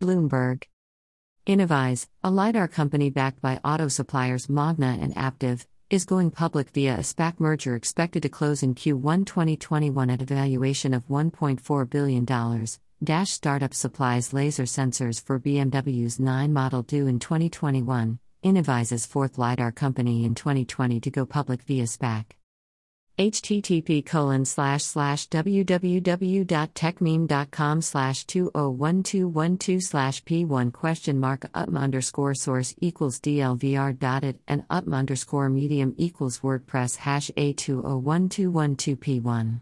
Bloomberg. Innoviz, a LiDAR company backed by auto suppliers Magna and Aptiv, is going public via a SPAC merger expected to close in Q1 2021 at a valuation of $1.4 billion. Dash startup supplies laser sensors for BMW's 9 model due in 2021, Innoviz's fourth LiDAR company in 2020 to go public via SPAC http colon oh slash slash www.techmeme.com slash 201212 slash p1 question mark utm underscore source equals dlvr dot it and utm underscore medium equals wordpress hash a201212p1